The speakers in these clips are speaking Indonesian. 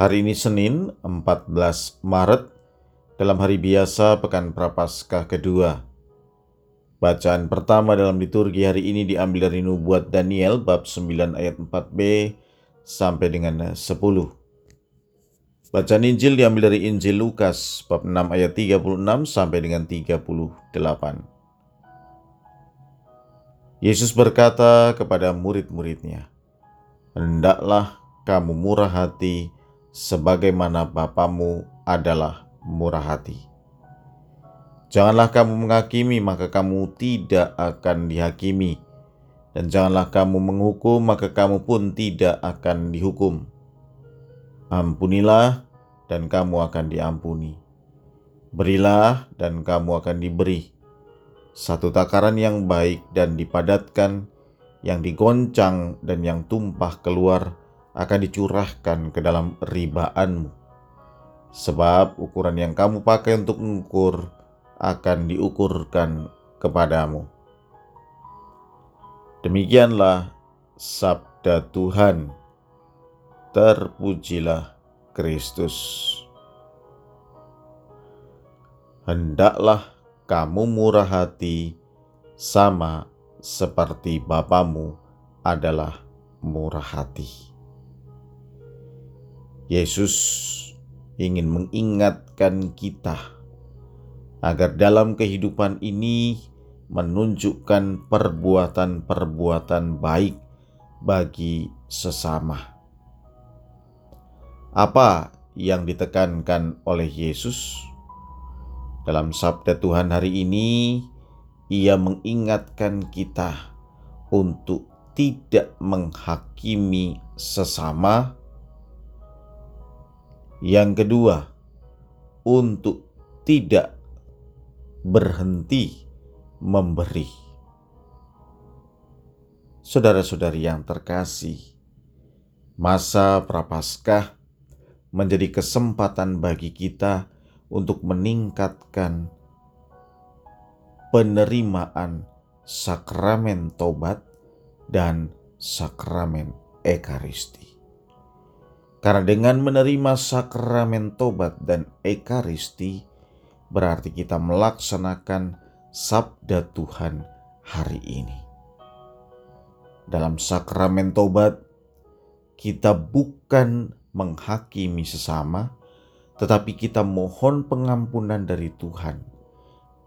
Hari ini Senin 14 Maret dalam hari biasa Pekan Prapaskah kedua. Bacaan pertama dalam liturgi hari ini diambil dari Nubuat Daniel bab 9 ayat 4b sampai dengan 10. Bacaan Injil diambil dari Injil Lukas bab 6 ayat 36 sampai dengan 38. Yesus berkata kepada murid-muridnya, Hendaklah kamu murah hati sebagaimana Bapamu adalah murah hati. Janganlah kamu menghakimi, maka kamu tidak akan dihakimi. Dan janganlah kamu menghukum, maka kamu pun tidak akan dihukum. Ampunilah, dan kamu akan diampuni. Berilah, dan kamu akan diberi. Satu takaran yang baik dan dipadatkan, yang digoncang dan yang tumpah keluar, akan dicurahkan ke dalam ribaanmu. Sebab ukuran yang kamu pakai untuk mengukur akan diukurkan kepadamu. Demikianlah sabda Tuhan. Terpujilah Kristus. Hendaklah kamu murah hati sama seperti Bapamu adalah murah hati. Yesus ingin mengingatkan kita agar dalam kehidupan ini menunjukkan perbuatan-perbuatan baik bagi sesama. Apa yang ditekankan oleh Yesus dalam sabda Tuhan hari ini? Ia mengingatkan kita untuk tidak menghakimi sesama yang kedua, untuk tidak berhenti memberi. Saudara-saudari yang terkasih, masa Prapaskah menjadi kesempatan bagi kita untuk meningkatkan penerimaan sakramen tobat dan sakramen ekaristi. Karena dengan menerima sakramen tobat dan ekaristi, berarti kita melaksanakan sabda Tuhan hari ini. Dalam sakramen tobat, kita bukan menghakimi sesama, tetapi kita mohon pengampunan dari Tuhan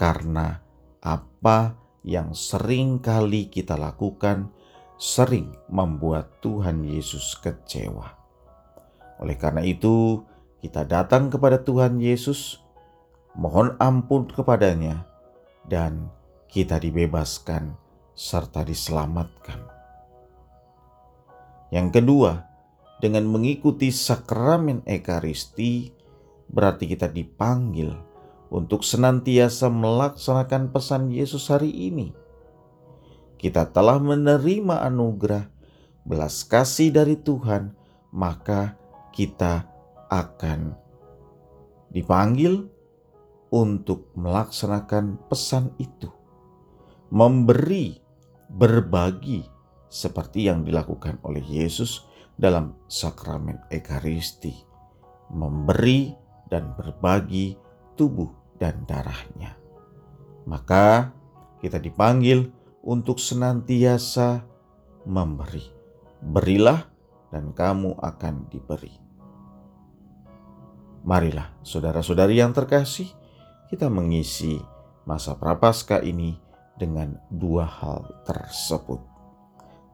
karena apa yang sering kali kita lakukan sering membuat Tuhan Yesus kecewa. Oleh karena itu, kita datang kepada Tuhan Yesus, mohon ampun kepadanya, dan kita dibebaskan serta diselamatkan. Yang kedua, dengan mengikuti sakramen Ekaristi, berarti kita dipanggil untuk senantiasa melaksanakan pesan Yesus hari ini. Kita telah menerima anugerah belas kasih dari Tuhan, maka kita akan dipanggil untuk melaksanakan pesan itu, memberi, berbagi, seperti yang dilakukan oleh Yesus dalam sakramen Ekaristi, memberi dan berbagi tubuh dan darahnya. Maka kita dipanggil untuk senantiasa memberi. Berilah dan kamu akan diberi. Marilah, saudara-saudari yang terkasih, kita mengisi masa prapaskah ini dengan dua hal tersebut.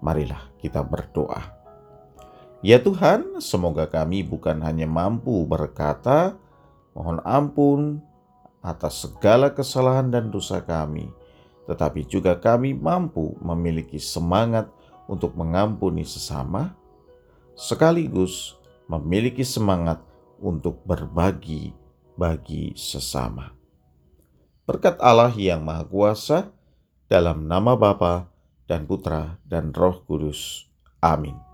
Marilah kita berdoa. Ya Tuhan, semoga kami bukan hanya mampu berkata, "Mohon ampun atas segala kesalahan dan dosa kami," tetapi juga kami mampu memiliki semangat untuk mengampuni sesama sekaligus memiliki semangat untuk berbagi bagi sesama. Berkat Allah yang Maha Kuasa, dalam nama Bapa dan Putra dan Roh Kudus. Amin.